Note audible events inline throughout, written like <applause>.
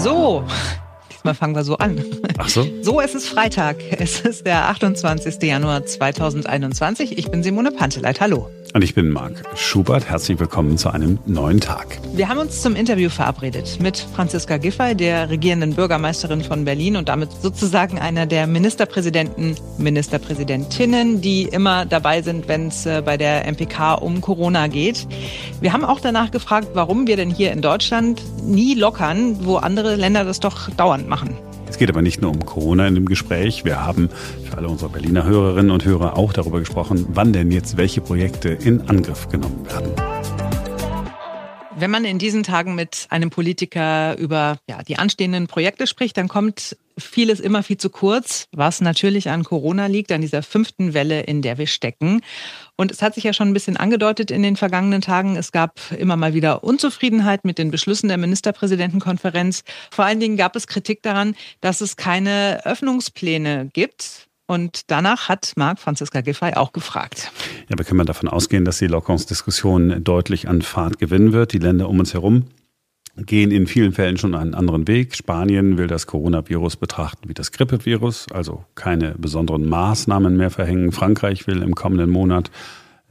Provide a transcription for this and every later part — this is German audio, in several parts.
So, diesmal fangen wir so an. Ach so? So, es ist Freitag. Es ist der 28. Januar 2021. Ich bin Simone Panteleit. Hallo. Und ich bin Marc Schubert. Herzlich willkommen zu einem neuen Tag. Wir haben uns zum Interview verabredet mit Franziska Giffey, der regierenden Bürgermeisterin von Berlin und damit sozusagen einer der Ministerpräsidenten, Ministerpräsidentinnen, die immer dabei sind, wenn es äh, bei der MPK um Corona geht. Wir haben auch danach gefragt, warum wir denn hier in Deutschland nie lockern, wo andere Länder das doch dauernd machen. Es geht aber nicht nur um Corona in dem Gespräch. Wir haben für alle unsere Berliner Hörerinnen und Hörer auch darüber gesprochen, wann denn jetzt welche Projekte in Angriff genommen werden. Wenn man in diesen Tagen mit einem Politiker über ja, die anstehenden Projekte spricht, dann kommt vieles immer viel zu kurz, was natürlich an Corona liegt, an dieser fünften Welle, in der wir stecken. Und es hat sich ja schon ein bisschen angedeutet in den vergangenen Tagen. Es gab immer mal wieder Unzufriedenheit mit den Beschlüssen der Ministerpräsidentenkonferenz. Vor allen Dingen gab es Kritik daran, dass es keine Öffnungspläne gibt. Und danach hat Marc Franziska Giffey auch gefragt. Ja, wir können davon ausgehen, dass die Lockerungsdiskussion deutlich an Fahrt gewinnen wird. Die Länder um uns herum gehen in vielen Fällen schon einen anderen Weg. Spanien will das Coronavirus betrachten wie das Grippevirus, also keine besonderen Maßnahmen mehr verhängen. Frankreich will im kommenden Monat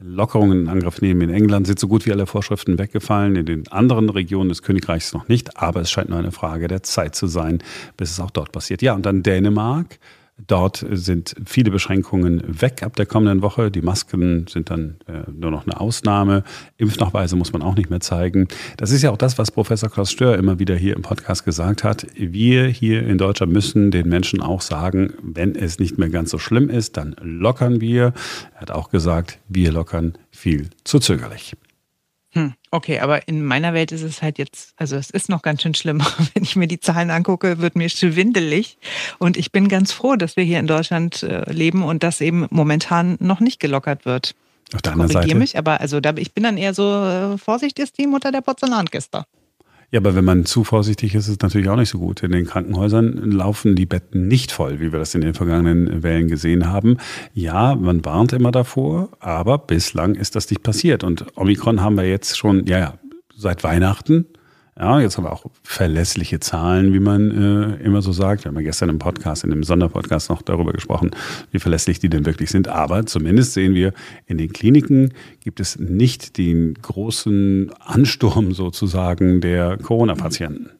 Lockerungen in Angriff nehmen. In England sind so gut wie alle Vorschriften weggefallen, in den anderen Regionen des Königreichs noch nicht, aber es scheint nur eine Frage der Zeit zu sein, bis es auch dort passiert. Ja, und dann Dänemark Dort sind viele Beschränkungen weg ab der kommenden Woche. Die Masken sind dann äh, nur noch eine Ausnahme. Impfnachweise muss man auch nicht mehr zeigen. Das ist ja auch das, was Professor Klaus Stör immer wieder hier im Podcast gesagt hat. Wir hier in Deutschland müssen den Menschen auch sagen, wenn es nicht mehr ganz so schlimm ist, dann lockern wir. Er hat auch gesagt, wir lockern viel zu zögerlich. Hm, okay, aber in meiner Welt ist es halt jetzt, also es ist noch ganz schön schlimm. <laughs> Wenn ich mir die Zahlen angucke, wird mir schwindelig. Und ich bin ganz froh, dass wir hier in Deutschland äh, leben und das eben momentan noch nicht gelockert wird. Auf der anderen Seite. mich, aber also da, ich bin dann eher so, äh, Vorsicht ist die Mutter der Porzellankiste. Ja, aber wenn man zu vorsichtig ist, ist es natürlich auch nicht so gut. In den Krankenhäusern laufen die Betten nicht voll, wie wir das in den vergangenen Wellen gesehen haben. Ja, man warnt immer davor, aber bislang ist das nicht passiert. Und Omikron haben wir jetzt schon, ja, ja, seit Weihnachten. Ja, jetzt haben wir auch verlässliche Zahlen, wie man äh, immer so sagt. Wir haben ja gestern im Podcast, in dem Sonderpodcast noch darüber gesprochen, wie verlässlich die denn wirklich sind. Aber zumindest sehen wir, in den Kliniken gibt es nicht den großen Ansturm sozusagen der Corona-Patienten.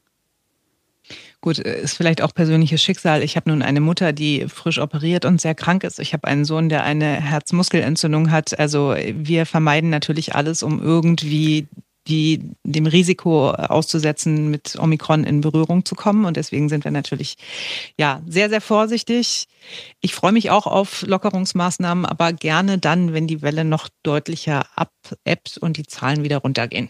Gut, äh, ist vielleicht auch persönliches Schicksal. Ich habe nun eine Mutter, die frisch operiert und sehr krank ist. Ich habe einen Sohn, der eine Herzmuskelentzündung hat. Also wir vermeiden natürlich alles, um irgendwie die dem Risiko auszusetzen, mit Omikron in Berührung zu kommen. Und deswegen sind wir natürlich ja sehr, sehr vorsichtig. Ich freue mich auch auf Lockerungsmaßnahmen, aber gerne dann, wenn die Welle noch deutlicher abebbt und die Zahlen wieder runtergehen.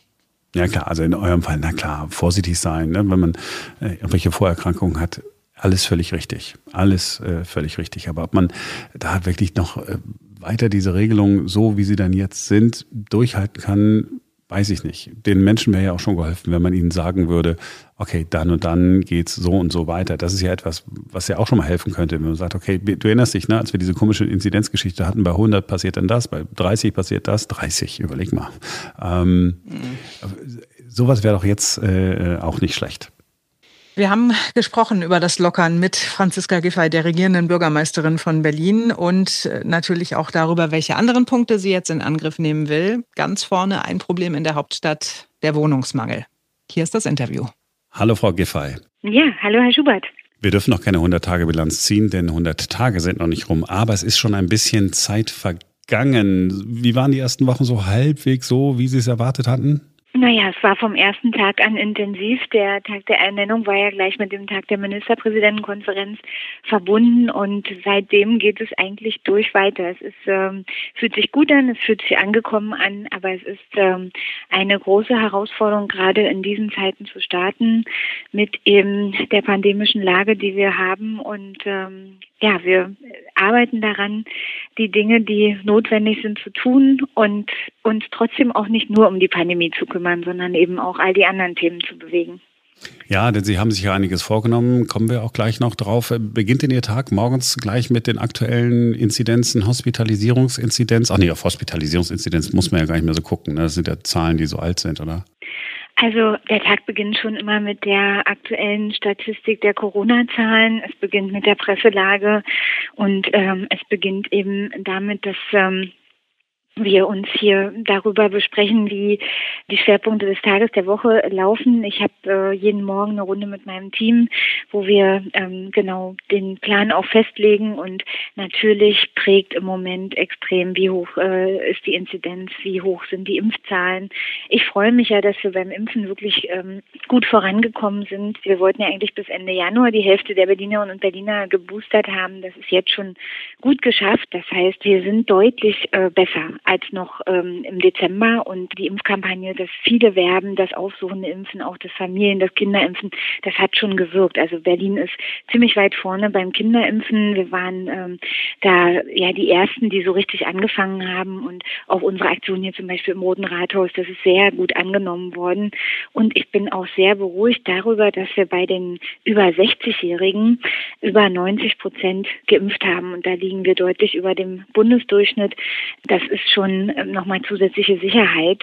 Ja klar, also in eurem Fall, na klar, vorsichtig sein, ne? wenn man äh, irgendwelche Vorerkrankungen hat, alles völlig richtig, alles äh, völlig richtig. Aber ob man da wirklich noch äh, weiter diese Regelungen, so wie sie dann jetzt sind, durchhalten kann, weiß ich nicht. Den Menschen wäre ja auch schon geholfen, wenn man ihnen sagen würde, okay, dann und dann geht's so und so weiter. Das ist ja etwas, was ja auch schon mal helfen könnte, wenn man sagt, okay, du erinnerst dich, ne, als wir diese komische Inzidenzgeschichte hatten, bei 100 passiert dann das, bei 30 passiert das, 30, überleg mal. Ähm, mhm. Sowas wäre doch jetzt äh, auch nicht schlecht. Wir haben gesprochen über das Lockern mit Franziska Giffey, der regierenden Bürgermeisterin von Berlin und äh, natürlich auch darüber, welche anderen Punkte sie jetzt in Angriff nehmen will. Ganz vorne ein Problem in der Hauptstadt, der Wohnungsmangel. Hier ist das Interview. Hallo Frau Giffey. Ja, hallo Herr Schubert. Wir dürfen noch keine 100-Tage-Bilanz ziehen, denn 100 Tage sind noch nicht rum. Aber es ist schon ein bisschen Zeit vergangen. Wie waren die ersten Wochen so halbwegs so, wie Sie es erwartet hatten? Naja, es war vom ersten Tag an intensiv. Der Tag der Ernennung war ja gleich mit dem Tag der Ministerpräsidentenkonferenz verbunden und seitdem geht es eigentlich durch weiter. Es ist, ähm, fühlt sich gut an, es fühlt sich angekommen an, aber es ist ähm, eine große Herausforderung, gerade in diesen Zeiten zu starten mit eben der pandemischen Lage, die wir haben und ähm, ja, wir arbeiten daran, die Dinge, die notwendig sind, zu tun und uns trotzdem auch nicht nur um die Pandemie zu kümmern, sondern eben auch all die anderen Themen zu bewegen. Ja, denn Sie haben sich ja einiges vorgenommen. Kommen wir auch gleich noch drauf. Beginnt denn Ihr Tag morgens gleich mit den aktuellen Inzidenzen, Hospitalisierungsinzidenz? Ach nee, auf Hospitalisierungsinzidenz muss man ja gar nicht mehr so gucken. Ne? Das sind ja Zahlen, die so alt sind, oder? Also der Tag beginnt schon immer mit der aktuellen Statistik der Corona-Zahlen. Es beginnt mit der Presselage und ähm, es beginnt eben damit, dass ähm, wir uns hier darüber besprechen, wie die Schwerpunkte des Tages der Woche laufen. Ich habe äh, jeden Morgen eine Runde mit meinem Team, wo wir ähm, genau den Plan auch festlegen und natürlich prägt im Moment extrem, wie hoch äh, ist die Inzidenz, wie hoch sind die Impfzahlen. Ich freue mich ja, dass wir beim Impfen wirklich ähm, gut vorangekommen sind. Wir wollten ja eigentlich bis Ende Januar die Hälfte der Berlinerinnen und Berliner geboostert haben. Das ist jetzt schon gut geschafft. Das heißt, wir sind deutlich äh, besser als noch ähm, im Dezember und die Impfkampagne, dass viele werben, das aufsuchende Impfen, auch das Familien, das Kinderimpfen, das hat schon gewirkt. Also Berlin ist ziemlich weit vorne beim Kinderimpfen. Wir waren ähm, da ja die ersten, die so richtig angefangen haben und auch unsere Aktion hier zum Beispiel im Roten Rathaus, das ist sehr gut angenommen worden. Und ich bin auch sehr beruhigt darüber, dass wir bei den über 60-Jährigen über 90 Prozent geimpft haben. Und da liegen wir deutlich über dem Bundesdurchschnitt. Das ist schon ähm, nochmal zusätzliche Sicherheit,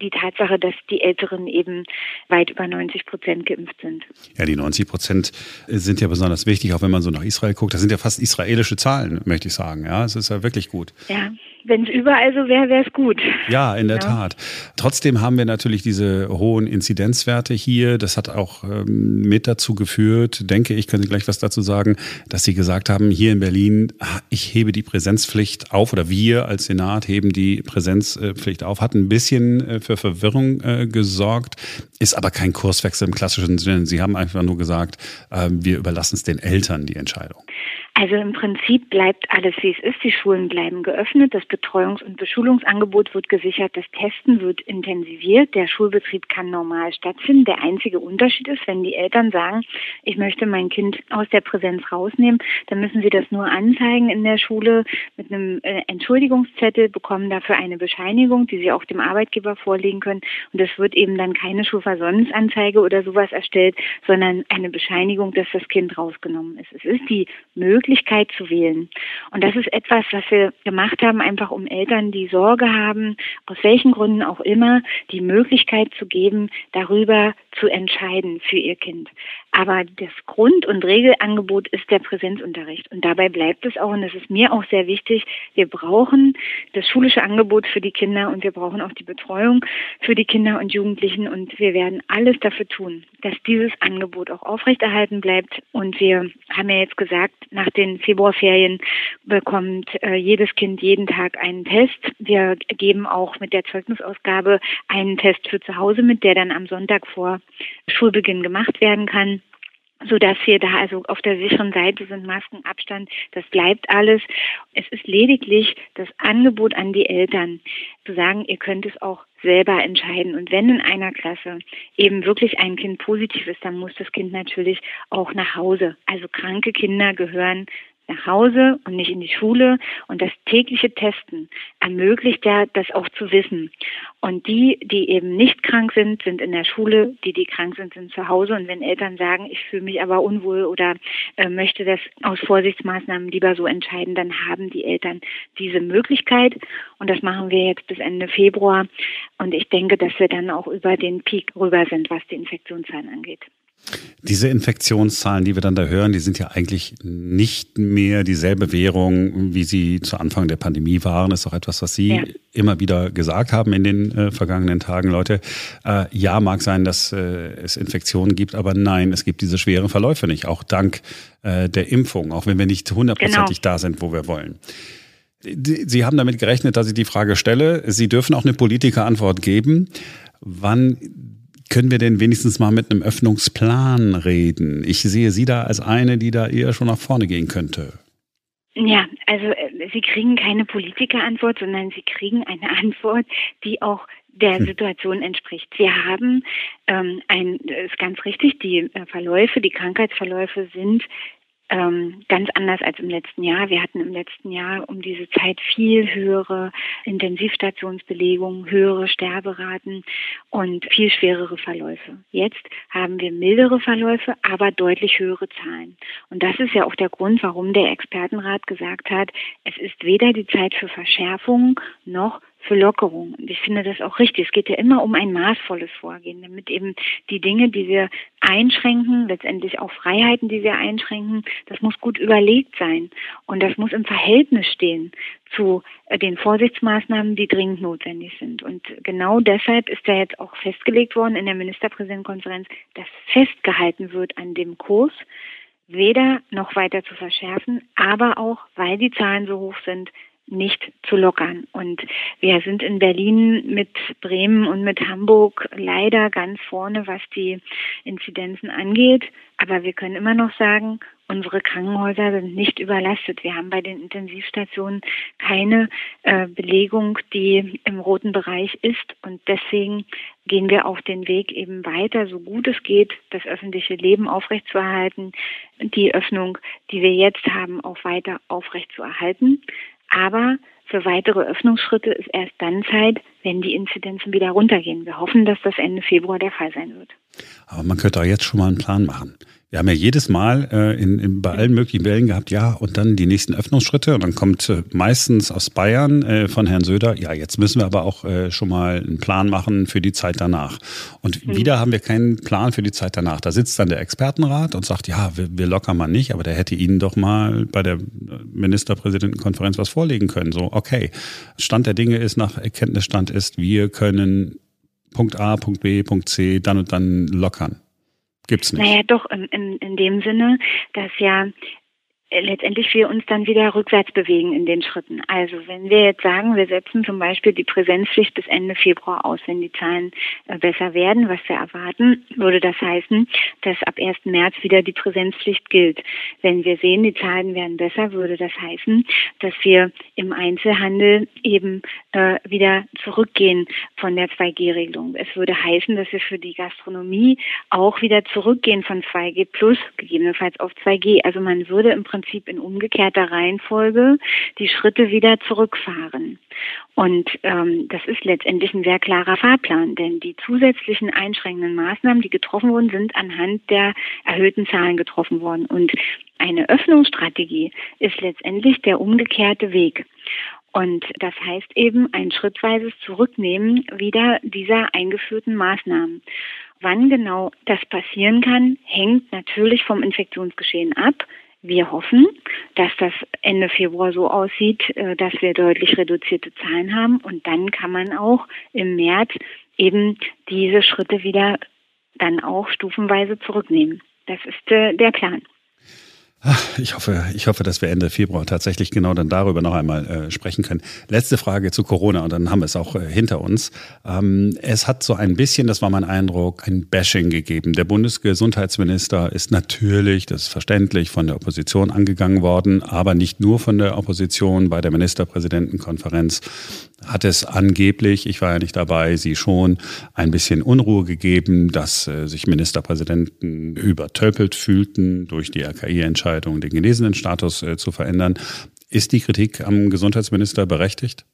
die Tatsache, dass die Älteren eben weit über 90 Prozent geimpft sind. Ja, die 90 Prozent sind ja besonders wichtig, auch wenn man so nach Israel guckt. Das sind ja fast israelische Zahlen, möchte ich sagen. Ja, es ist ja wirklich gut. Ja. Wenn es überall so wäre, wäre es gut. Ja, in der ja. Tat. Trotzdem haben wir natürlich diese hohen Inzidenzwerte hier. Das hat auch ähm, mit dazu geführt, denke ich, können Sie gleich was dazu sagen, dass Sie gesagt haben, hier in Berlin, ah, ich hebe die Präsenzpflicht auf oder wir als Senat heben die Präsenzpflicht auf. Hat ein bisschen äh, für Verwirrung äh, gesorgt, ist aber kein Kurswechsel im klassischen Sinne. Sie haben einfach nur gesagt, äh, wir überlassen es den Eltern die Entscheidung. Also im Prinzip bleibt alles, wie es ist. Die Schulen bleiben geöffnet, das Betreuungs- und Beschulungsangebot wird gesichert, das Testen wird intensiviert, der Schulbetrieb kann normal stattfinden. Der einzige Unterschied ist, wenn die Eltern sagen, ich möchte mein Kind aus der Präsenz rausnehmen, dann müssen sie das nur anzeigen in der Schule mit einem äh, Entschuldigungszettel, bekommen dafür eine Bescheinigung, die sie auch dem Arbeitgeber vorlegen können. Und es wird eben dann keine Schulversäumnisanzeige oder sowas erstellt, sondern eine Bescheinigung, dass das Kind rausgenommen ist. Es ist die Möglichkeit, Möglichkeit zu wählen. Und das ist etwas, was wir gemacht haben, einfach um Eltern, die Sorge haben, aus welchen Gründen auch immer, die Möglichkeit zu geben, darüber zu entscheiden für ihr Kind. Aber das Grund- und Regelangebot ist der Präsenzunterricht. Und dabei bleibt es auch, und das ist mir auch sehr wichtig, wir brauchen das schulische Angebot für die Kinder und wir brauchen auch die Betreuung für die Kinder und Jugendlichen. Und wir werden alles dafür tun, dass dieses Angebot auch aufrechterhalten bleibt. Und wir haben ja jetzt gesagt, nach den Februarferien bekommt äh, jedes Kind jeden Tag einen Test. Wir geben auch mit der Zeugnisausgabe einen Test für zu Hause mit, der dann am Sonntag vor Schulbeginn gemacht werden kann so dass wir da also auf der sicheren Seite sind, Maskenabstand, das bleibt alles. Es ist lediglich das Angebot an die Eltern, zu sagen, ihr könnt es auch selber entscheiden. Und wenn in einer Klasse eben wirklich ein Kind positiv ist, dann muss das Kind natürlich auch nach Hause. Also kranke Kinder gehören nach Hause und nicht in die Schule. Und das tägliche Testen ermöglicht ja, das auch zu wissen. Und die, die eben nicht krank sind, sind in der Schule. Die, die krank sind, sind zu Hause. Und wenn Eltern sagen, ich fühle mich aber unwohl oder äh, möchte das aus Vorsichtsmaßnahmen lieber so entscheiden, dann haben die Eltern diese Möglichkeit. Und das machen wir jetzt bis Ende Februar. Und ich denke, dass wir dann auch über den Peak rüber sind, was die Infektionszahlen angeht. Diese Infektionszahlen, die wir dann da hören, die sind ja eigentlich nicht mehr dieselbe Währung, wie sie zu Anfang der Pandemie waren. Das ist auch etwas, was Sie ja. immer wieder gesagt haben in den äh, vergangenen Tagen. Leute, äh, ja, mag sein, dass äh, es Infektionen gibt, aber nein, es gibt diese schweren Verläufe nicht, auch dank äh, der Impfung, auch wenn wir nicht hundertprozentig genau. da sind, wo wir wollen. Sie haben damit gerechnet, dass ich die Frage stelle. Sie dürfen auch eine Politikerantwort geben. Wann können wir denn wenigstens mal mit einem Öffnungsplan reden? Ich sehe Sie da als eine, die da eher schon nach vorne gehen könnte. Ja, also äh, Sie kriegen keine Politikerantwort, sondern Sie kriegen eine <laughs> Antwort, die auch der hm. Situation entspricht. Wir haben ähm, ein, ist ganz richtig, die äh, Verläufe, die Krankheitsverläufe sind ähm, ganz anders als im letzten Jahr. Wir hatten im letzten Jahr um diese Zeit viel höhere Intensivstationsbelegungen, höhere Sterberaten und viel schwerere Verläufe. Jetzt haben wir mildere Verläufe, aber deutlich höhere Zahlen. Und das ist ja auch der Grund, warum der Expertenrat gesagt hat, es ist weder die Zeit für Verschärfungen noch für Lockerung. Und ich finde das auch richtig. Es geht ja immer um ein maßvolles Vorgehen, damit eben die Dinge, die wir einschränken, letztendlich auch Freiheiten, die wir einschränken, das muss gut überlegt sein. Und das muss im Verhältnis stehen zu äh, den Vorsichtsmaßnahmen, die dringend notwendig sind. Und genau deshalb ist da jetzt auch festgelegt worden in der Ministerpräsidentenkonferenz, dass festgehalten wird an dem Kurs, weder noch weiter zu verschärfen, aber auch, weil die Zahlen so hoch sind, nicht zu lockern. Und wir sind in Berlin mit Bremen und mit Hamburg leider ganz vorne, was die Inzidenzen angeht. Aber wir können immer noch sagen, unsere Krankenhäuser sind nicht überlastet. Wir haben bei den Intensivstationen keine äh, Belegung, die im roten Bereich ist. Und deswegen gehen wir auf den Weg eben weiter, so gut es geht, das öffentliche Leben aufrechtzuerhalten, die Öffnung, die wir jetzt haben, auch weiter aufrechtzuerhalten. Aber für weitere Öffnungsschritte ist erst dann Zeit, wenn die Inzidenzen wieder runtergehen. Wir hoffen, dass das Ende Februar der Fall sein wird. Aber man könnte auch jetzt schon mal einen Plan machen. Wir haben ja jedes Mal äh, in, in, bei allen möglichen Wellen gehabt, ja, und dann die nächsten Öffnungsschritte. Und dann kommt äh, meistens aus Bayern äh, von Herrn Söder, ja, jetzt müssen wir aber auch äh, schon mal einen Plan machen für die Zeit danach. Und mhm. wieder haben wir keinen Plan für die Zeit danach. Da sitzt dann der Expertenrat und sagt, ja, wir, wir lockern mal nicht, aber der hätte Ihnen doch mal bei der Ministerpräsidentenkonferenz was vorlegen können. So, okay, Stand der Dinge ist, nach Erkenntnisstand ist, wir können Punkt A, Punkt B, Punkt C dann und dann lockern. Gibt's nicht. Naja, doch, in, in, in dem Sinne, dass ja letztendlich wir uns dann wieder rückwärts bewegen in den Schritten. Also wenn wir jetzt sagen, wir setzen zum Beispiel die Präsenzpflicht bis Ende Februar aus, wenn die Zahlen äh, besser werden, was wir erwarten, würde das heißen, dass ab 1. März wieder die Präsenzpflicht gilt. Wenn wir sehen, die Zahlen werden besser, würde das heißen, dass wir im Einzelhandel eben äh, wieder zurückgehen von der 2G-Regelung. Es würde heißen, dass wir für die Gastronomie auch wieder zurückgehen von 2G plus, gegebenenfalls auf 2G. Also man würde im Prinzip Prinzip in umgekehrter Reihenfolge die Schritte wieder zurückfahren. Und ähm, das ist letztendlich ein sehr klarer Fahrplan, denn die zusätzlichen einschränkenden Maßnahmen, die getroffen wurden, sind anhand der erhöhten Zahlen getroffen worden. Und eine Öffnungsstrategie ist letztendlich der umgekehrte Weg. Und das heißt eben ein schrittweises Zurücknehmen wieder dieser eingeführten Maßnahmen. Wann genau das passieren kann, hängt natürlich vom Infektionsgeschehen ab. Wir hoffen, dass das Ende Februar so aussieht, äh, dass wir deutlich reduzierte Zahlen haben und dann kann man auch im März eben diese Schritte wieder dann auch stufenweise zurücknehmen. Das ist äh, der Plan. Ich hoffe, ich hoffe, dass wir Ende Februar tatsächlich genau dann darüber noch einmal äh, sprechen können. Letzte Frage zu Corona und dann haben wir es auch äh, hinter uns. Ähm, es hat so ein bisschen, das war mein Eindruck, ein Bashing gegeben. Der Bundesgesundheitsminister ist natürlich, das ist verständlich, von der Opposition angegangen worden, aber nicht nur von der Opposition bei der Ministerpräsidentenkonferenz hat es angeblich, ich war ja nicht dabei, sie schon, ein bisschen Unruhe gegeben, dass äh, sich Ministerpräsidenten übertölpelt fühlten durch die RKI-Entscheidung, den genesenen Status äh, zu verändern. Ist die Kritik am Gesundheitsminister berechtigt?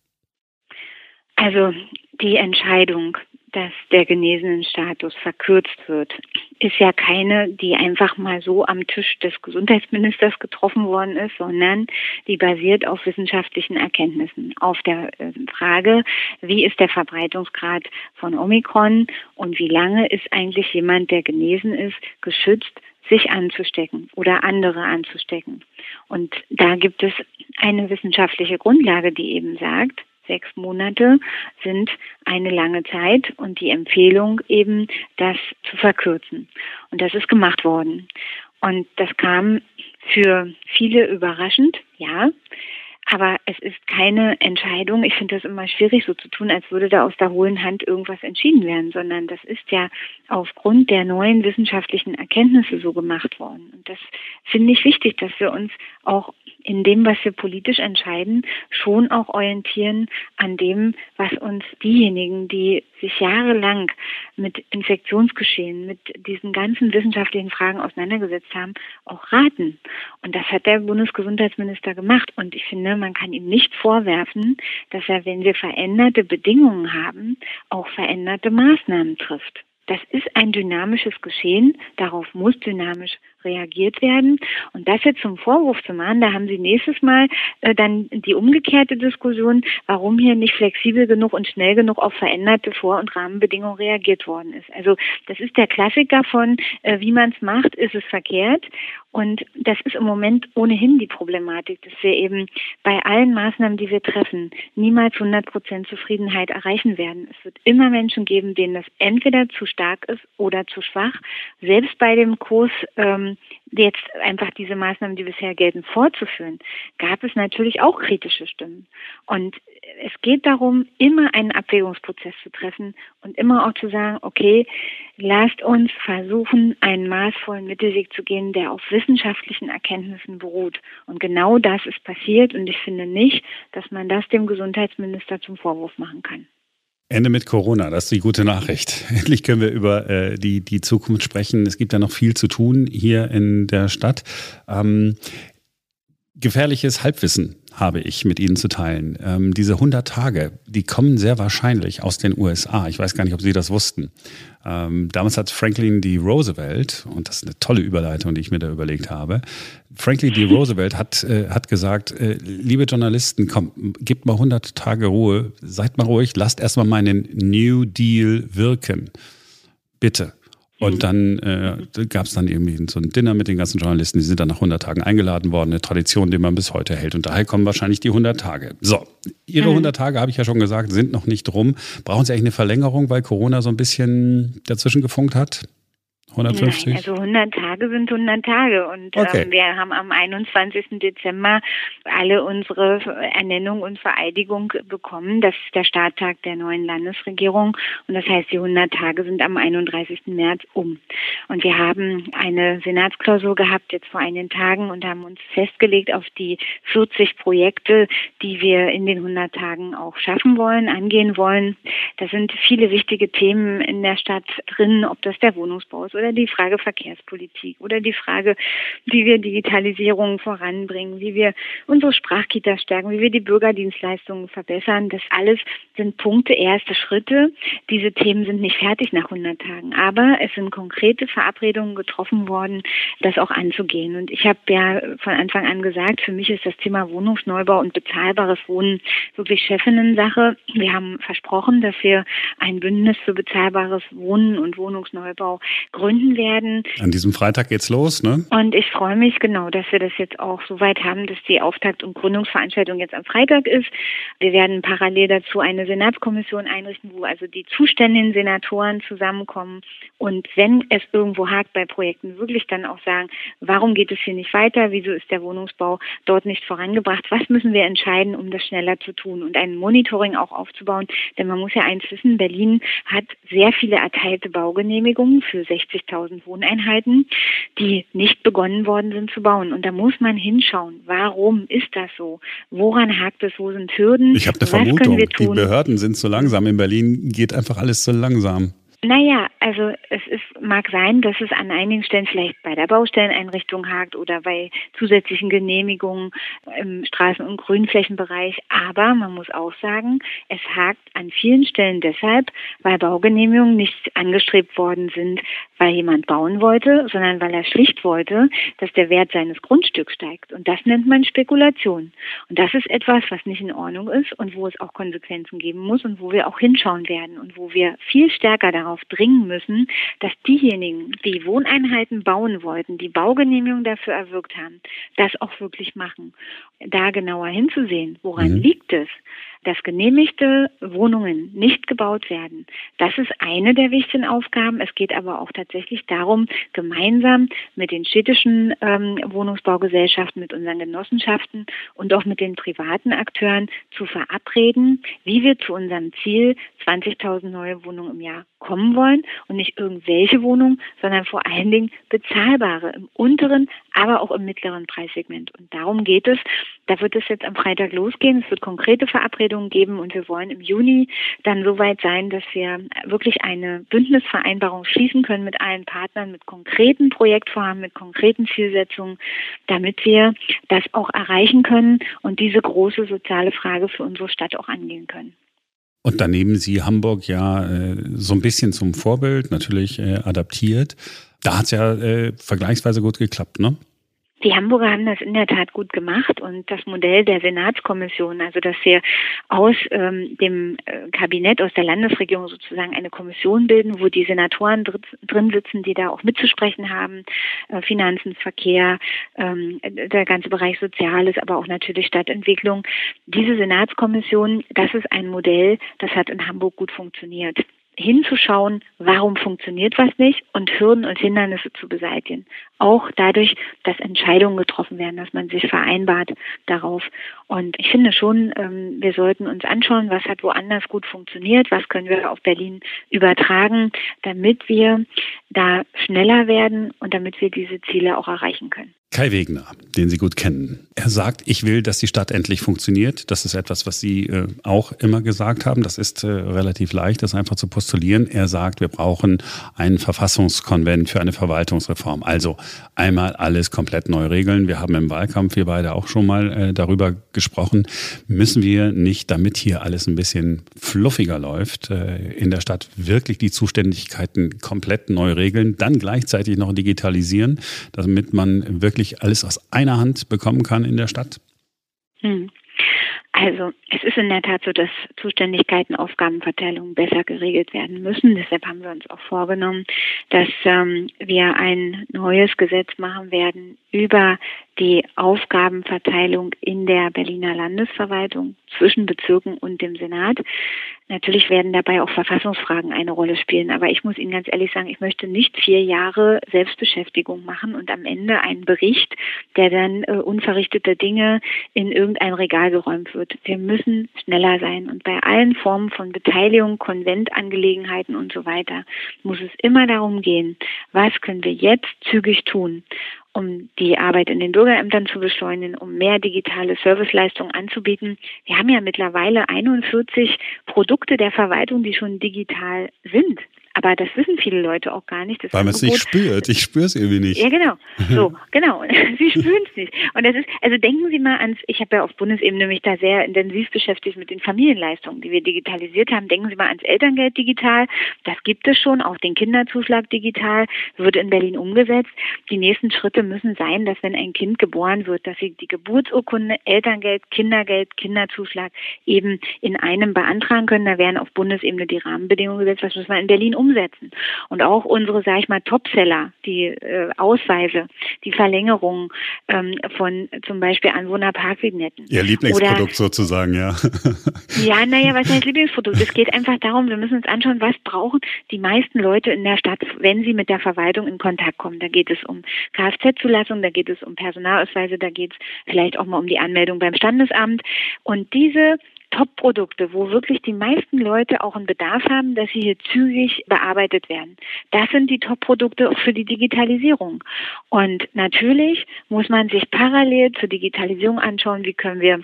Also die Entscheidung, dass der genesenen Status verkürzt wird, ist ja keine, die einfach mal so am Tisch des Gesundheitsministers getroffen worden ist, sondern die basiert auf wissenschaftlichen Erkenntnissen, auf der äh, Frage, wie ist der Verbreitungsgrad von Omikron und wie lange ist eigentlich jemand, der genesen ist, geschützt, sich anzustecken oder andere anzustecken. Und da gibt es eine wissenschaftliche Grundlage, die eben sagt, sechs Monate sind eine lange Zeit und die Empfehlung eben, das zu verkürzen. Und das ist gemacht worden. Und das kam für viele überraschend, ja. Aber es ist keine Entscheidung. Ich finde das immer schwierig, so zu tun, als würde da aus der hohlen Hand irgendwas entschieden werden, sondern das ist ja aufgrund der neuen wissenschaftlichen Erkenntnisse so gemacht worden. Und das finde ich wichtig, dass wir uns auch in dem, was wir politisch entscheiden, schon auch orientieren an dem, was uns diejenigen, die sich jahrelang mit Infektionsgeschehen, mit diesen ganzen wissenschaftlichen Fragen auseinandergesetzt haben, auch raten. Und das hat der Bundesgesundheitsminister gemacht. Und ich finde, man kann ihm nicht vorwerfen, dass er, wenn wir veränderte Bedingungen haben, auch veränderte Maßnahmen trifft. Das ist ein dynamisches Geschehen, darauf muss dynamisch reagiert werden. Und das jetzt zum Vorwurf zu machen, da haben Sie nächstes Mal äh, dann die umgekehrte Diskussion, warum hier nicht flexibel genug und schnell genug auf veränderte Vor- und Rahmenbedingungen reagiert worden ist. Also das ist der Klassiker von, äh, wie man es macht, ist es verkehrt. Und das ist im Moment ohnehin die Problematik, dass wir eben bei allen Maßnahmen, die wir treffen, niemals 100 Prozent Zufriedenheit erreichen werden. Es wird immer Menschen geben, denen das entweder zu stark ist oder zu schwach. Selbst bei dem Kurs, ähm, jetzt einfach diese Maßnahmen, die bisher gelten, fortzuführen, gab es natürlich auch kritische Stimmen. Und es geht darum, immer einen Abwägungsprozess zu treffen und immer auch zu sagen, okay, lasst uns versuchen, einen maßvollen Mittelweg zu gehen, der auf wissenschaftlichen Erkenntnissen beruht. Und genau das ist passiert und ich finde nicht, dass man das dem Gesundheitsminister zum Vorwurf machen kann. Ende mit Corona, das ist die gute Nachricht. <laughs> Endlich können wir über äh, die, die Zukunft sprechen. Es gibt ja noch viel zu tun hier in der Stadt. Ähm, gefährliches Halbwissen habe ich mit Ihnen zu teilen. Ähm, diese 100 Tage, die kommen sehr wahrscheinlich aus den USA. Ich weiß gar nicht, ob Sie das wussten. Ähm, damals hat Franklin D. Roosevelt, und das ist eine tolle Überleitung, die ich mir da überlegt habe, Franklin D. <laughs> Roosevelt hat, äh, hat gesagt, äh, liebe Journalisten, komm, gebt mal 100 Tage Ruhe, seid mal ruhig, lasst erstmal meinen New Deal wirken. Bitte. Und mhm. dann äh, gab es dann irgendwie so ein Dinner mit den ganzen Journalisten, die sind dann nach 100 Tagen eingeladen worden, eine Tradition, die man bis heute hält. Und daher kommen wahrscheinlich die 100 Tage. So, Ihre mhm. 100 Tage, habe ich ja schon gesagt, sind noch nicht rum. Brauchen Sie eigentlich eine Verlängerung, weil Corona so ein bisschen dazwischen gefunkt hat? 150? Nein, also 100 Tage sind 100 Tage und okay. ähm, wir haben am 21. Dezember alle unsere Ernennung und Vereidigung bekommen. Das ist der Starttag der neuen Landesregierung und das heißt, die 100 Tage sind am 31. März um. Und wir haben eine Senatsklausur gehabt jetzt vor einigen Tagen und haben uns festgelegt auf die 40 Projekte, die wir in den 100 Tagen auch schaffen wollen, angehen wollen. Da sind viele wichtige Themen in der Stadt drin, ob das der Wohnungsbau ist oder die Frage Verkehrspolitik oder die Frage, wie wir Digitalisierung voranbringen, wie wir unsere Sprachkita stärken, wie wir die Bürgerdienstleistungen verbessern. Das alles sind Punkte, erste Schritte. Diese Themen sind nicht fertig nach 100 Tagen, aber es sind konkrete Verabredungen getroffen worden, das auch anzugehen. Und ich habe ja von Anfang an gesagt, für mich ist das Thema Wohnungsneubau und bezahlbares Wohnen wirklich Chefinnen-Sache. Wir haben versprochen, dass wir ein Bündnis für bezahlbares Wohnen und Wohnungsneubau gründen gründen werden. An diesem Freitag geht's los, ne? Und ich freue mich genau, dass wir das jetzt auch so weit haben, dass die Auftakt- und Gründungsveranstaltung jetzt am Freitag ist. Wir werden parallel dazu eine Senatskommission einrichten, wo also die zuständigen Senatoren zusammenkommen und wenn es irgendwo hakt bei Projekten, wirklich dann auch sagen, warum geht es hier nicht weiter? Wieso ist der Wohnungsbau dort nicht vorangebracht? Was müssen wir entscheiden, um das schneller zu tun und ein Monitoring auch aufzubauen? Denn man muss ja eins wissen, Berlin hat sehr viele erteilte Baugenehmigungen für 60 50.000 Wohneinheiten, die nicht begonnen worden sind zu bauen. Und da muss man hinschauen, warum ist das so? Woran hakt es? Wo sind Hürden? Ich habe eine Vermutung, die Behörden sind zu langsam. In Berlin geht einfach alles zu langsam. Naja, also es ist, mag sein, dass es an einigen Stellen vielleicht bei der Baustelleneinrichtung hakt oder bei zusätzlichen Genehmigungen im Straßen- und Grünflächenbereich. Aber man muss auch sagen, es hakt an vielen Stellen deshalb, weil Baugenehmigungen nicht angestrebt worden sind, weil jemand bauen wollte, sondern weil er schlicht wollte, dass der Wert seines Grundstücks steigt. Und das nennt man Spekulation. Und das ist etwas, was nicht in Ordnung ist und wo es auch Konsequenzen geben muss und wo wir auch hinschauen werden und wo wir viel stärker darauf dringen müssen, dass diejenigen, die Wohneinheiten bauen wollten, die Baugenehmigung dafür erwirkt haben, das auch wirklich machen. Da genauer hinzusehen, woran mhm. liegt es? dass genehmigte Wohnungen nicht gebaut werden. Das ist eine der wichtigen Aufgaben. Es geht aber auch tatsächlich darum, gemeinsam mit den städtischen ähm, Wohnungsbaugesellschaften, mit unseren Genossenschaften und auch mit den privaten Akteuren zu verabreden, wie wir zu unserem Ziel 20.000 neue Wohnungen im Jahr kommen wollen und nicht irgendwelche Wohnungen, sondern vor allen Dingen bezahlbare im unteren, aber auch im mittleren Preissegment. Und darum geht es. Da wird es jetzt am Freitag losgehen. Es wird konkrete Verabredungen geben und wir wollen im Juni dann so weit sein, dass wir wirklich eine Bündnisvereinbarung schließen können mit allen Partnern, mit konkreten Projektvorhaben, mit konkreten Zielsetzungen, damit wir das auch erreichen können und diese große soziale Frage für unsere Stadt auch angehen können. Und daneben Sie Hamburg ja äh, so ein bisschen zum Vorbild natürlich äh, adaptiert. Da hat es ja äh, vergleichsweise gut geklappt, ne? Die Hamburger haben das in der Tat gut gemacht und das Modell der Senatskommission, also dass wir aus ähm, dem äh, Kabinett, aus der Landesregierung sozusagen eine Kommission bilden, wo die Senatoren drin sitzen, die da auch mitzusprechen haben, äh, Finanzen, Verkehr, ähm, der ganze Bereich Soziales, aber auch natürlich Stadtentwicklung. Diese Senatskommission, das ist ein Modell, das hat in Hamburg gut funktioniert hinzuschauen, warum funktioniert was nicht und Hürden und Hindernisse zu beseitigen. Auch dadurch, dass Entscheidungen getroffen werden, dass man sich vereinbart darauf. Und ich finde schon, ähm, wir sollten uns anschauen, was hat woanders gut funktioniert, was können wir auf Berlin übertragen, damit wir da schneller werden und damit wir diese Ziele auch erreichen können. Kai Wegner, den Sie gut kennen. Er sagt, ich will, dass die Stadt endlich funktioniert. Das ist etwas, was Sie äh, auch immer gesagt haben. Das ist äh, relativ leicht, das einfach zu postulieren. Er sagt, wir brauchen einen Verfassungskonvent für eine Verwaltungsreform. Also einmal alles komplett neu regeln. Wir haben im Wahlkampf, wir beide auch schon mal äh, darüber gesprochen. Müssen wir nicht, damit hier alles ein bisschen fluffiger läuft, äh, in der Stadt wirklich die Zuständigkeiten komplett neu regeln, dann gleichzeitig noch digitalisieren, damit man wirklich wirklich alles aus einer Hand bekommen kann in der Stadt? Hm. Also es ist in der Tat so, dass Zuständigkeiten, Aufgabenverteilungen besser geregelt werden müssen. Deshalb haben wir uns auch vorgenommen, dass ähm, wir ein neues Gesetz machen werden über die Aufgabenverteilung in der Berliner Landesverwaltung zwischen Bezirken und dem Senat. Natürlich werden dabei auch Verfassungsfragen eine Rolle spielen, aber ich muss Ihnen ganz ehrlich sagen, ich möchte nicht vier Jahre Selbstbeschäftigung machen und am Ende einen Bericht, der dann äh, unverrichtete Dinge in irgendein Regal geräumt wird. Wir müssen schneller sein und bei allen Formen von Beteiligung, Konventangelegenheiten und so weiter muss es immer darum gehen, was können wir jetzt zügig tun um die Arbeit in den Bürgerämtern zu beschleunigen, um mehr digitale Serviceleistungen anzubieten. Wir haben ja mittlerweile 41 Produkte der Verwaltung, die schon digital sind. Aber das wissen viele Leute auch gar nicht. Das Weil man es nicht spürt. Ich spüre es irgendwie nicht. Ja, genau. <laughs> So, genau. <laughs> Sie spüren es nicht. Und das ist, also denken Sie mal ans, ich habe ja auf Bundesebene mich da sehr intensiv beschäftigt mit den Familienleistungen, die wir digitalisiert haben. Denken Sie mal ans Elterngeld digital. Das gibt es schon, auch den Kinderzuschlag digital, wird in Berlin umgesetzt. Die nächsten Schritte müssen sein, dass wenn ein Kind geboren wird, dass Sie die Geburtsurkunde, Elterngeld, Kindergeld, Kinderzuschlag eben in einem beantragen können. Da werden auf Bundesebene die Rahmenbedingungen gesetzt. Was müssen wir in Berlin umsetzen. Und auch unsere, sag ich mal, Topseller, die äh, Ausweise, die Verlängerung ähm, von zum Beispiel Anwohnerparkvignetten. Ihr Lieblingsprodukt Oder, sozusagen, ja. <laughs> ja, naja, was heißt Lieblingsprodukt? Es geht einfach darum, wir müssen uns anschauen, was brauchen die meisten Leute in der Stadt, wenn sie mit der Verwaltung in Kontakt kommen. Da geht es um Kfz-Zulassung, da geht es um Personalausweise, da geht es vielleicht auch mal um die Anmeldung beim Standesamt. Und diese Top-Produkte, wo wirklich die meisten Leute auch einen Bedarf haben, dass sie hier zügig bearbeitet werden. Das sind die Top-Produkte für die Digitalisierung. Und natürlich muss man sich parallel zur Digitalisierung anschauen, wie können wir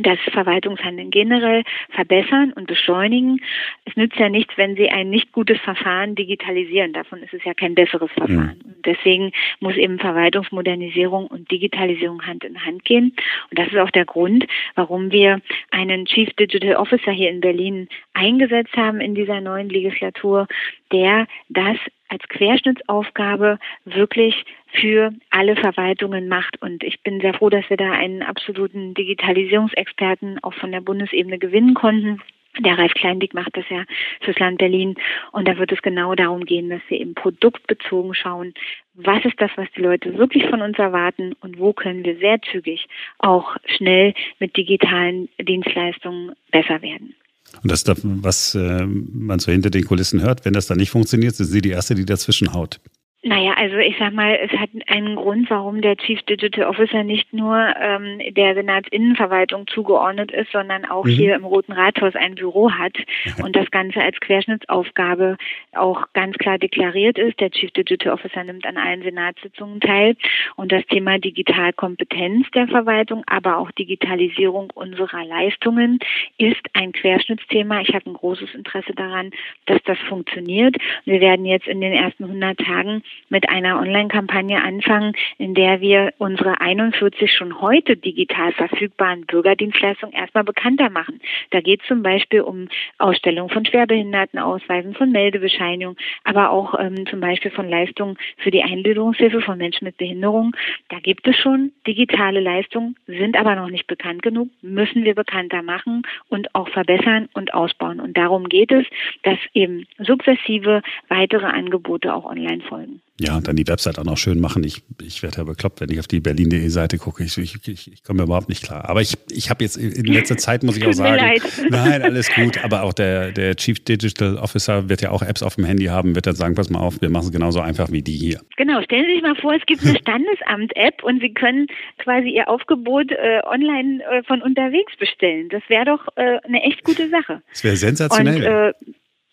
das Verwaltungshandeln generell verbessern und beschleunigen. Es nützt ja nichts, wenn Sie ein nicht gutes Verfahren digitalisieren. Davon ist es ja kein besseres Verfahren. Mhm. Deswegen muss eben Verwaltungsmodernisierung und Digitalisierung Hand in Hand gehen. Und das ist auch der Grund, warum wir einen Chief Digital Officer hier in Berlin eingesetzt haben in dieser neuen Legislatur, der das als Querschnittsaufgabe wirklich für alle Verwaltungen macht. Und ich bin sehr froh, dass wir da einen absoluten Digitalisierungsexperten auch von der Bundesebene gewinnen konnten. Der Ralf Kleindick macht das ja fürs Land Berlin. Und da wird es genau darum gehen, dass wir eben produktbezogen schauen, was ist das, was die Leute wirklich von uns erwarten und wo können wir sehr zügig auch schnell mit digitalen Dienstleistungen besser werden. Und das, was äh, man so hinter den Kulissen hört, wenn das dann nicht funktioniert, sind Sie die Erste, die dazwischen haut. Naja, also ich sag mal, es hat einen Grund, warum der Chief Digital Officer nicht nur ähm, der Senatsinnenverwaltung zugeordnet ist, sondern auch mhm. hier im Roten Rathaus ein Büro hat <laughs> und das Ganze als Querschnittsaufgabe auch ganz klar deklariert ist. Der Chief Digital Officer nimmt an allen Senatssitzungen teil und das Thema Digitalkompetenz der Verwaltung, aber auch Digitalisierung unserer Leistungen ist ein Querschnittsthema. Ich habe ein großes Interesse daran, dass das funktioniert. Wir werden jetzt in den ersten 100 Tagen mit einer Online-Kampagne anfangen, in der wir unsere 41 schon heute digital verfügbaren Bürgerdienstleistungen erstmal bekannter machen. Da geht es zum Beispiel um Ausstellung von Schwerbehindertenausweisen, von Meldebescheinigungen, aber auch ähm, zum Beispiel von Leistungen für die Einbildungshilfe von Menschen mit Behinderung. Da gibt es schon digitale Leistungen, sind aber noch nicht bekannt genug, müssen wir bekannter machen und auch verbessern und ausbauen. Und darum geht es, dass eben sukzessive weitere Angebote auch online folgen. Ja, und dann die Website auch noch schön machen. Ich, ich werde ja bekloppt, wenn ich auf die berlin.de Seite gucke. Ich, ich, ich, ich komme überhaupt nicht klar. Aber ich, ich habe jetzt in letzter Zeit, muss ich auch sagen, nein, alles gut. Aber auch der, der Chief Digital Officer wird ja auch Apps auf dem Handy haben, wird dann sagen, pass mal auf, wir machen es genauso einfach wie die hier. Genau, stellen Sie sich mal vor, es gibt eine <laughs> Standesamt-App und Sie können quasi Ihr Aufgebot äh, online äh, von unterwegs bestellen. Das wäre doch äh, eine echt gute Sache. Das wäre sensationell. Und, äh,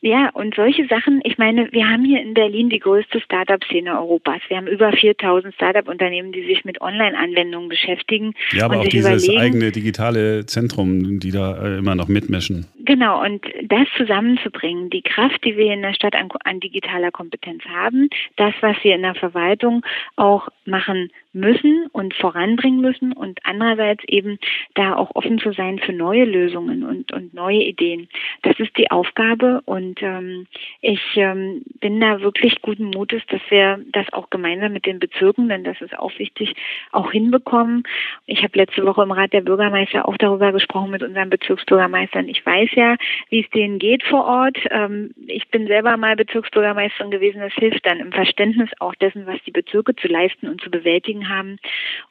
ja, und solche Sachen, ich meine, wir haben hier in Berlin die größte Startup-Szene Europas. Wir haben über 4000 Startup-Unternehmen, die sich mit Online-Anwendungen beschäftigen. Ja, aber auch dieses eigene digitale Zentrum, die da äh, immer noch mitmischen. Genau, und das zusammenzubringen, die Kraft, die wir in der Stadt an, an digitaler Kompetenz haben, das, was wir in der Verwaltung auch machen müssen und voranbringen müssen und andererseits eben da auch offen zu sein für neue Lösungen und, und neue Ideen. Das ist die Aufgabe und ähm, ich ähm, bin da wirklich guten Mutes, dass wir das auch gemeinsam mit den Bezirken, denn das ist auch wichtig, auch hinbekommen. Ich habe letzte Woche im Rat der Bürgermeister auch darüber gesprochen mit unseren Bezirksbürgermeistern. Ich weiß ja, wie es denen geht vor Ort. Ähm, ich bin selber mal Bezirksbürgermeisterin gewesen. Das hilft dann im Verständnis auch dessen, was die Bezirke zu leisten und zu bewältigen haben.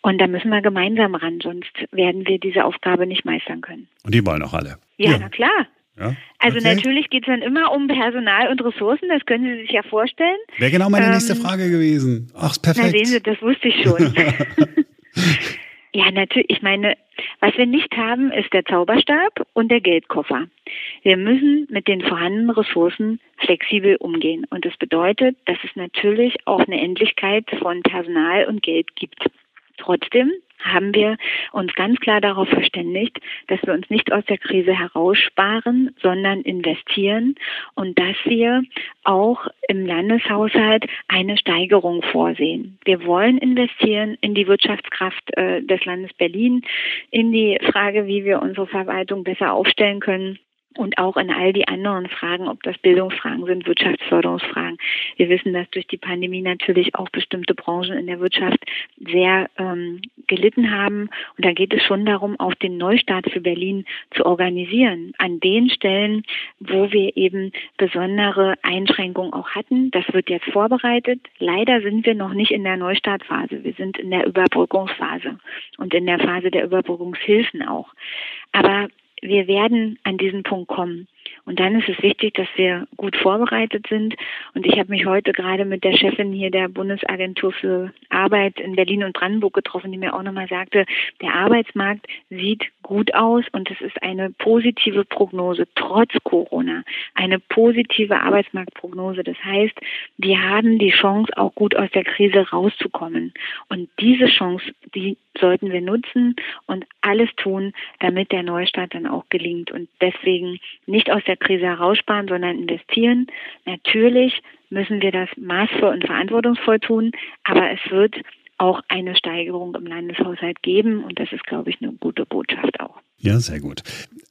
Und da müssen wir gemeinsam ran, sonst werden wir diese Aufgabe nicht meistern können. Und die wollen auch alle. Ja, ja. na klar. Ja? Also okay. natürlich geht es dann immer um Personal und Ressourcen, das können Sie sich ja vorstellen. Wäre genau meine ähm, nächste Frage gewesen. Ach, perfekt. Na sehen Sie, das wusste ich schon. <laughs> <laughs> ja, natürlich, ich meine, was wir nicht haben, ist der Zauberstab und der Geldkoffer. Wir müssen mit den vorhandenen Ressourcen flexibel umgehen. Und das bedeutet, dass es natürlich auch eine Endlichkeit von Personal und Geld gibt. Trotzdem haben wir uns ganz klar darauf verständigt, dass wir uns nicht aus der Krise heraussparen, sondern investieren und dass wir auch im Landeshaushalt eine Steigerung vorsehen. Wir wollen investieren in die Wirtschaftskraft äh, des Landes Berlin, in die Frage, wie wir unsere Verwaltung besser aufstellen können und auch in all die anderen Fragen, ob das Bildungsfragen sind, Wirtschaftsförderungsfragen. Wir wissen, dass durch die Pandemie natürlich auch bestimmte Branchen in der Wirtschaft sehr ähm, gelitten haben. Und da geht es schon darum, auch den Neustart für Berlin zu organisieren. An den Stellen, wo wir eben besondere Einschränkungen auch hatten. Das wird jetzt vorbereitet. Leider sind wir noch nicht in der Neustartphase. Wir sind in der Überbrückungsphase und in der Phase der Überbrückungshilfen auch. Aber wir werden an diesen Punkt kommen. Und dann ist es wichtig, dass wir gut vorbereitet sind. Und ich habe mich heute gerade mit der Chefin hier der Bundesagentur für Arbeit in Berlin und Brandenburg getroffen, die mir auch nochmal sagte, der Arbeitsmarkt sieht gut aus und es ist eine positive Prognose, trotz Corona. Eine positive Arbeitsmarktprognose. Das heißt, wir haben die Chance, auch gut aus der Krise rauszukommen. Und diese Chance, die sollten wir nutzen und alles tun, damit der Neustart dann auch gelingt. Und deswegen nicht aus der Krise heraussparen, sondern investieren. Natürlich müssen wir das maßvoll und verantwortungsvoll tun, aber es wird auch eine Steigerung im Landeshaushalt geben und das ist, glaube ich, eine gute Botschaft auch. Ja, sehr gut.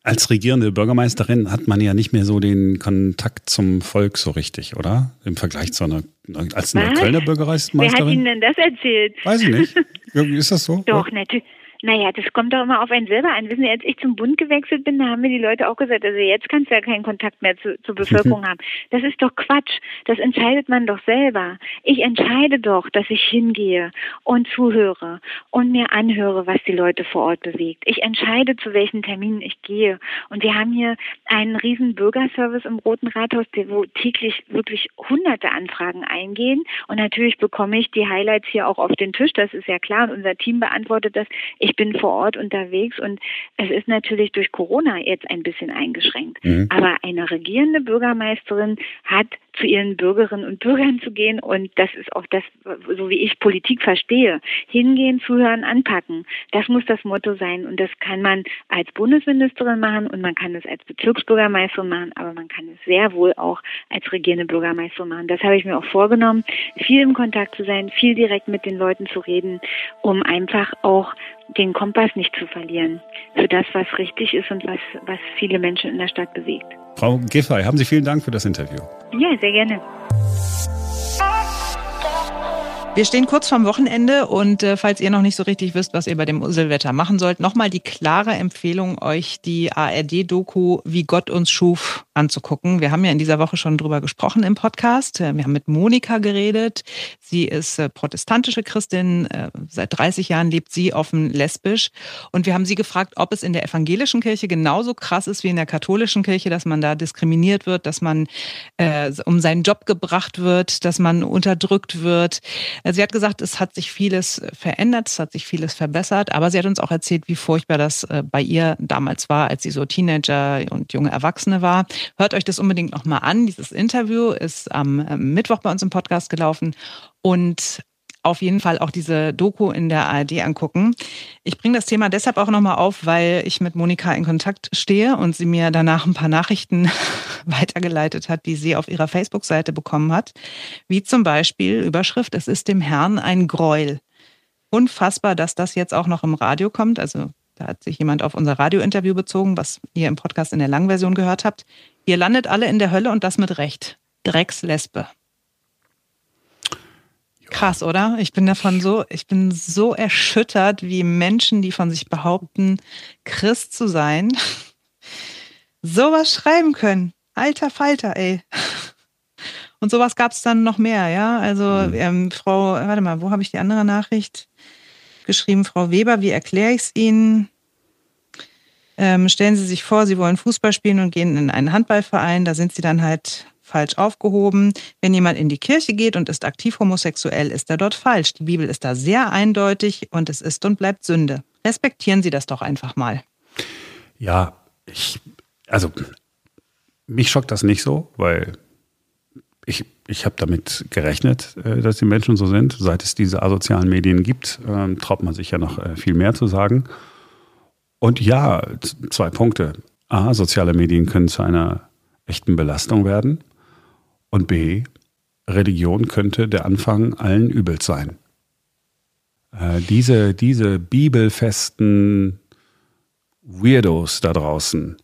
Als regierende Bürgermeisterin hat man ja nicht mehr so den Kontakt zum Volk so richtig, oder? Im Vergleich zu einer als eine Kölner Bürgermeisterin. Wer hat Ihnen denn das erzählt? Weiß ich nicht. <laughs> Ist das so? Doch, natürlich. Naja, das kommt doch immer auf einen selber an. Wissen Sie, als ich zum Bund gewechselt bin, da haben mir die Leute auch gesagt, also jetzt kannst du ja keinen Kontakt mehr zu, zur Bevölkerung <laughs> haben. Das ist doch Quatsch. Das entscheidet man doch selber. Ich entscheide doch, dass ich hingehe und zuhöre und mir anhöre, was die Leute vor Ort bewegt. Ich entscheide, zu welchen Terminen ich gehe. Und wir haben hier einen riesen Bürgerservice im Roten Rathaus, wo täglich wirklich hunderte Anfragen eingehen. Und natürlich bekomme ich die Highlights hier auch auf den Tisch. Das ist ja klar. Und unser Team beantwortet das. Ich ich bin vor Ort unterwegs und es ist natürlich durch Corona jetzt ein bisschen eingeschränkt. Mhm. Aber eine regierende Bürgermeisterin hat zu ihren Bürgerinnen und Bürgern zu gehen. Und das ist auch das, so wie ich Politik verstehe. Hingehen, zuhören, anpacken. Das muss das Motto sein. Und das kann man als Bundesministerin machen und man kann es als Bezirksbürgermeisterin machen, aber man kann es sehr wohl auch als regierende Bürgermeisterin machen. Das habe ich mir auch vorgenommen, viel im Kontakt zu sein, viel direkt mit den Leuten zu reden, um einfach auch den Kompass nicht zu verlieren für das, was richtig ist und was, was viele Menschen in der Stadt bewegt. Frau Giffey, haben Sie vielen Dank für das Interview. Ja, sehr gerne. Wir stehen kurz vorm Wochenende und äh, falls ihr noch nicht so richtig wisst, was ihr bei dem Silvetter machen sollt, nochmal die klare Empfehlung, euch die ARD-Doku Wie Gott uns schuf anzugucken. Wir haben ja in dieser Woche schon drüber gesprochen im Podcast. Äh, wir haben mit Monika geredet. Sie ist äh, protestantische Christin. Äh, seit 30 Jahren lebt sie offen lesbisch. Und wir haben sie gefragt, ob es in der evangelischen Kirche genauso krass ist wie in der katholischen Kirche, dass man da diskriminiert wird, dass man äh, um seinen Job gebracht wird, dass man unterdrückt wird. Äh, sie hat gesagt, es hat sich vieles verändert, es hat sich vieles verbessert, aber sie hat uns auch erzählt, wie furchtbar das äh, bei ihr damals war, als sie so Teenager und junge Erwachsene war. Hört euch das unbedingt nochmal an. Dieses Interview ist am äh, Mittwoch bei uns im Podcast gelaufen und auf jeden Fall auch diese Doku in der ARD angucken. Ich bringe das Thema deshalb auch nochmal auf, weil ich mit Monika in Kontakt stehe und sie mir danach ein paar Nachrichten <laughs> weitergeleitet hat, die sie auf ihrer Facebook-Seite bekommen hat. Wie zum Beispiel Überschrift, es ist dem Herrn ein Gräuel. Unfassbar, dass das jetzt auch noch im Radio kommt. Also da hat sich jemand auf unser Radiointerview bezogen, was ihr im Podcast in der Langversion gehört habt. Ihr landet alle in der Hölle und das mit Recht. Dreckslesbe. Krass, oder? Ich bin davon so, ich bin so erschüttert, wie Menschen, die von sich behaupten, Christ zu sein, <laughs> sowas schreiben können. Alter Falter, ey. Und sowas gab es dann noch mehr, ja. Also mhm. ähm, Frau, warte mal, wo habe ich die andere Nachricht geschrieben? Frau Weber, wie erkläre ich es Ihnen? Ähm, stellen Sie sich vor, Sie wollen Fußball spielen und gehen in einen Handballverein. Da sind Sie dann halt falsch aufgehoben. Wenn jemand in die Kirche geht und ist aktiv homosexuell, ist er dort falsch. Die Bibel ist da sehr eindeutig und es ist und bleibt Sünde. Respektieren Sie das doch einfach mal. Ja, ich, also mich schockt das nicht so, weil ich, ich habe damit gerechnet, äh, dass die Menschen so sind. Seit es diese asozialen Medien gibt, ähm, traut man sich ja noch äh, viel mehr zu sagen. Und ja, zwei Punkte. A, soziale Medien können zu einer echten Belastung werden. Und B, Religion könnte der Anfang allen Übels sein. Äh, diese, diese bibelfesten Weirdos da draußen,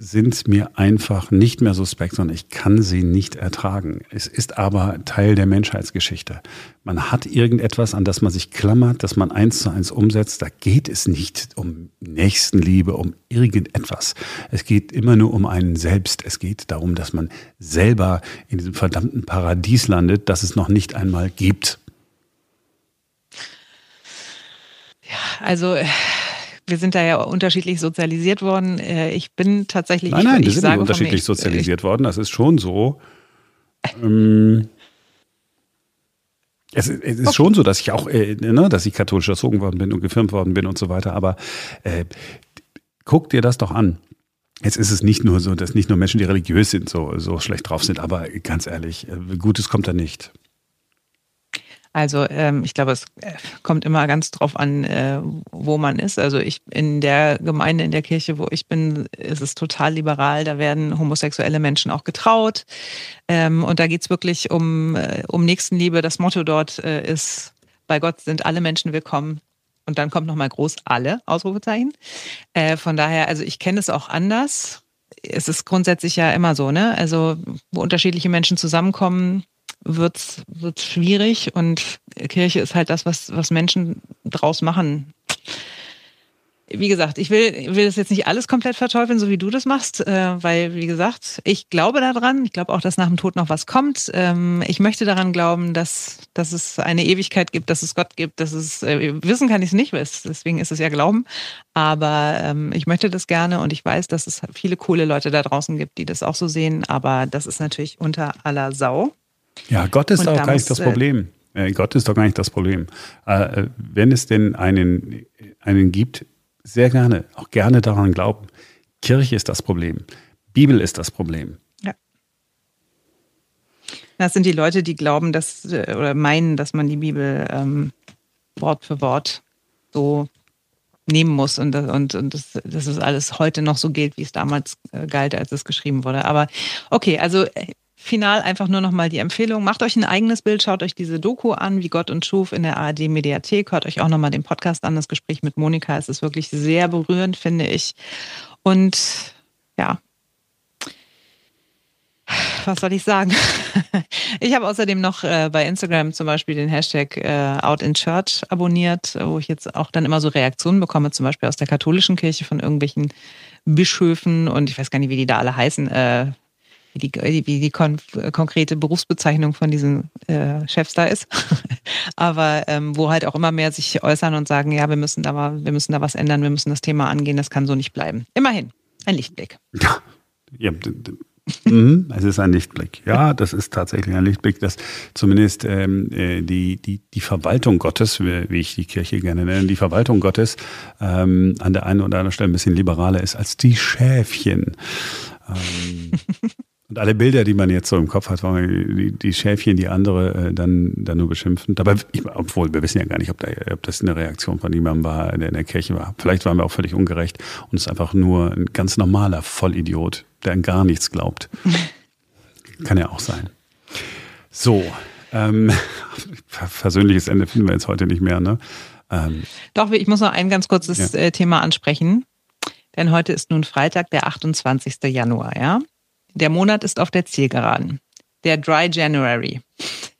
sind mir einfach nicht mehr suspekt, sondern ich kann sie nicht ertragen. Es ist aber Teil der Menschheitsgeschichte. Man hat irgendetwas, an das man sich klammert, das man eins zu eins umsetzt. Da geht es nicht um Nächstenliebe, um irgendetwas. Es geht immer nur um einen selbst. Es geht darum, dass man selber in diesem verdammten Paradies landet, das es noch nicht einmal gibt. Ja, also wir sind da ja unterschiedlich sozialisiert worden. Äh, ich bin tatsächlich. Nein, nein, wir sind nicht unterschiedlich sozialisiert worden. Das ist schon so. <laughs> Ähm, es, es, ist okay. schon so, dass ich auch, äh, ne, dass ich katholisch erzogen worden bin und gefirmt worden bin und so weiter. Aber äh, guck dir das doch an. Jetzt ist es nicht nur so, dass nicht nur Menschen, die religiös sind, so, so schlecht drauf sind. Aber ganz ehrlich, äh, Gutes kommt da nicht. Also ähm, ich glaube, es äh, kommt immer ganz drauf an, äh, wo man ist. Also ich in der Gemeinde, in der Kirche, wo ich bin, ist es total liberal. Da werden homosexuelle Menschen auch getraut. Ähm, und da geht's wirklich um, äh, um Nächstenliebe. Das Motto dort äh, ist, bei Gott sind alle Menschen willkommen. Und dann kommt nochmal groß alle, Ausrufezeichen. Äh, von daher, also ich kenne es auch anders. Es ist grundsätzlich ja immer so, ne? Also wo unterschiedliche Menschen zusammenkommen, wird's wird's schwierig und Kirche ist halt das, was, was Menschen draus machen. Wie gesagt, ich will, will das jetzt nicht alles komplett verteufeln, so wie du das machst, äh, weil, wie gesagt, ich glaube daran. Ich glaube auch, dass nach dem Tod noch was kommt. Ähm, ich möchte daran glauben, dass, dass es eine Ewigkeit gibt, dass es Gott gibt, dass es, äh, wissen kann ich es nicht, deswegen ist es ja Glauben. Aber ähm, ich möchte das gerne und ich weiß, dass es viele coole Leute da draußen gibt, die das auch so sehen. Aber das ist natürlich unter aller Sau. Ja, Gott ist und auch gar nicht das äh, Problem. Äh, Gott ist doch gar nicht das Problem. Äh, wenn es denn einen, einen gibt, sehr gerne, auch gerne daran glauben. Kirche ist das Problem. Bibel ist das Problem. Ja. Das sind die Leute, die glauben, dass äh, oder meinen, dass man die Bibel ähm, Wort für Wort so nehmen muss und, und, und das, dass es alles heute noch so gilt, wie es damals äh, galt, als es geschrieben wurde. Aber okay, also äh, final einfach nur nochmal die Empfehlung. Macht euch ein eigenes Bild, schaut euch diese Doku an, wie Gott und schuf in der ARD Mediathek. Hört euch auch nochmal den Podcast an, das Gespräch mit Monika. Es ist wirklich sehr berührend, finde ich. Und ja, was soll ich sagen? <laughs> Ich habe außerdem noch äh, bei Instagram zum Beispiel den Hashtag äh, Out in Church abonniert, wo ich jetzt auch dann immer so Reaktionen bekomme, zum Beispiel aus der katholischen Kirche von irgendwelchen Bischöfen und ich weiß gar nicht, wie die da alle heißen, äh, wie die, wie die kon konkrete Berufsbezeichnung von diesen äh, Chefs da ist. <laughs> Aber ähm, wo halt auch immer mehr sich äußern und sagen, ja, wir müssen da mal, wir müssen da was ändern, wir müssen das Thema angehen, das kann so nicht bleiben. Immerhin, ein Lichtblick. <laughs> Ja, ja mhm, es ist ein Lichtblick. Ja, das ist tatsächlich ein Lichtblick, dass zumindest ähm, äh, die, die, die Verwaltung Gottes, wie ich die Kirche gerne nenne, die Verwaltung Gottes ähm, an der einen oder anderen Stelle ein bisschen liberaler ist als die Schäfchen. Ähm, <laughs> und alle Bilder, die man jetzt so im Kopf hat, die, die Schäfchen, die andere äh, dann, dann nur beschimpfen. Dabei, ich, obwohl wir wissen ja gar nicht, ob, da, ob das eine Reaktion von jemandem war, der in der Kirche war. Vielleicht waren wir auch völlig ungerecht und es ist einfach nur ein ganz normaler Vollidiot, der an gar nichts glaubt. <laughs> Kann ja auch sein. So, ähm, <laughs> versöhnliches Ende finden wir jetzt heute nicht mehr, ne? Ähm, Doch, ich muss noch ein ganz kurzes ja. Äh, Thema ansprechen. Denn heute ist nun Freitag, der 28. Januar, ja? Der Monat ist auf der Zielgeraden. Der Dry January.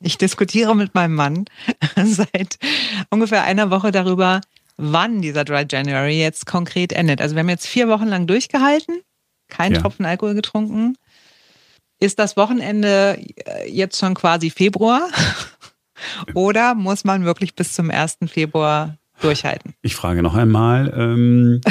Ich diskutiere mit meinem Mann <laughs> seit ungefähr einer Woche darüber, wann dieser Dry January jetzt konkret endet. Also wir haben jetzt vier Wochen lang durchgehalten, kein ja. Tropfen Alkohol getrunken. Ist das Wochenende äh, jetzt schon quasi Februar? <laughs> Oder muss man wirklich bis zum 1. Februar durchhalten. Ich frage noch einmal, ähm,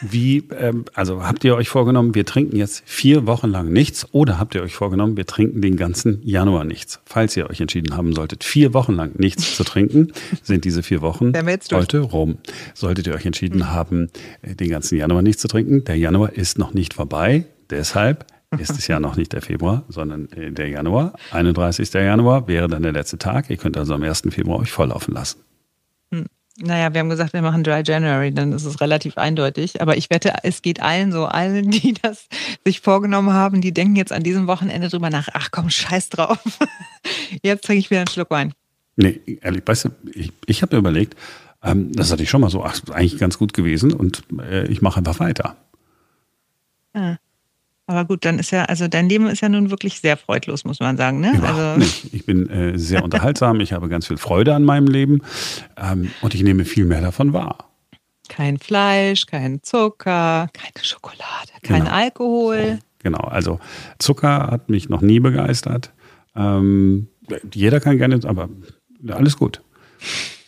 wie, ähm, also habt ihr euch vorgenommen, wir trinken jetzt vier Wochen lang nichts oder habt ihr euch vorgenommen, wir trinken den ganzen Januar nichts? Falls ihr euch entschieden haben solltet, vier Wochen lang nichts zu trinken, sind diese vier Wochen heute rum. Solltet ihr euch entschieden mhm. haben, äh, den ganzen Januar nichts zu trinken, der Januar ist noch nicht vorbei, deshalb ist es ja noch nicht der Februar, sondern äh, der Januar. 31. Januar wäre dann der letzte Tag. Ihr könnt also am 1. Februar euch volllaufen lassen. Naja, wir haben gesagt, wir machen Dry January, dann ist es relativ eindeutig. Aber ich wette, es geht allen so, allen, die das sich vorgenommen haben, die denken jetzt an diesem Wochenende drüber nach, ach komm, scheiß drauf. <laughs> Jetzt trinke ich wieder einen Schluck Wein. Nee, ehrlich, weißt du, ich, ich habe mir überlegt, ähm, das hatte ich schon mal so, ach, eigentlich ganz gut gewesen und äh, ich mache einfach weiter. Ah. Aber gut, dann ist ja, also dein Leben ist ja nun wirklich sehr freudlos, muss man sagen. Ne? also nicht. Ich bin äh, sehr unterhaltsam, ich habe ganz viel Freude an meinem Leben ähm, und ich nehme viel mehr davon wahr. Kein Fleisch, kein Zucker, keine Schokolade, kein genau. Alkohol. So, genau, also Zucker hat mich noch nie begeistert. Ähm, jeder kann gerne, aber alles gut.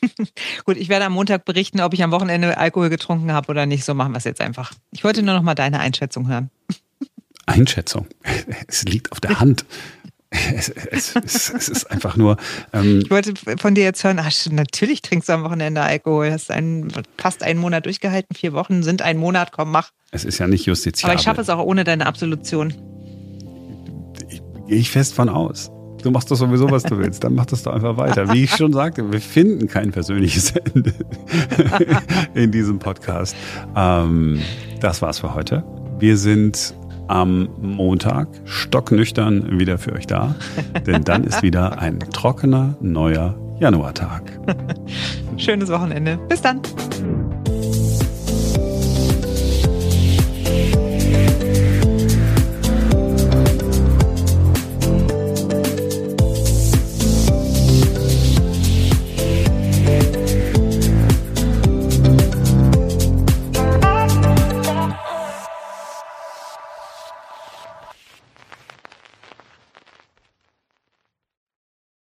<laughs> Gut, ich werde am Montag berichten, ob ich am Wochenende Alkohol getrunken habe oder nicht. So machen wir es jetzt einfach. Ich wollte nur noch mal deine Einschätzung hören. Einschätzung. <laughs> Es liegt auf der Hand. Es, es, es, es ist einfach nur. Ähm ich wollte von dir jetzt hören, ach, natürlich trinkst du am Wochenende Alkohol. Hast einen, fast einen Monat durchgehalten, vier Wochen sind ein Monat, komm, mach. Es ist ja nicht justiziabel. Aber ich schaffe es auch ohne deine Absolution. Ich, gehe ich fest von aus. Du machst doch sowieso, was du <laughs> willst. Dann mach das doch einfach weiter. Wie ich schon sagte, wir finden kein persönliches <laughs> Ende in diesem Podcast. Ähm, das war's für heute. Wir sind am Montag stocknüchtern wieder für euch da, denn dann ist wieder ein trockener neuer Januartag. <laughs> Schönes Wochenende. Bis dann.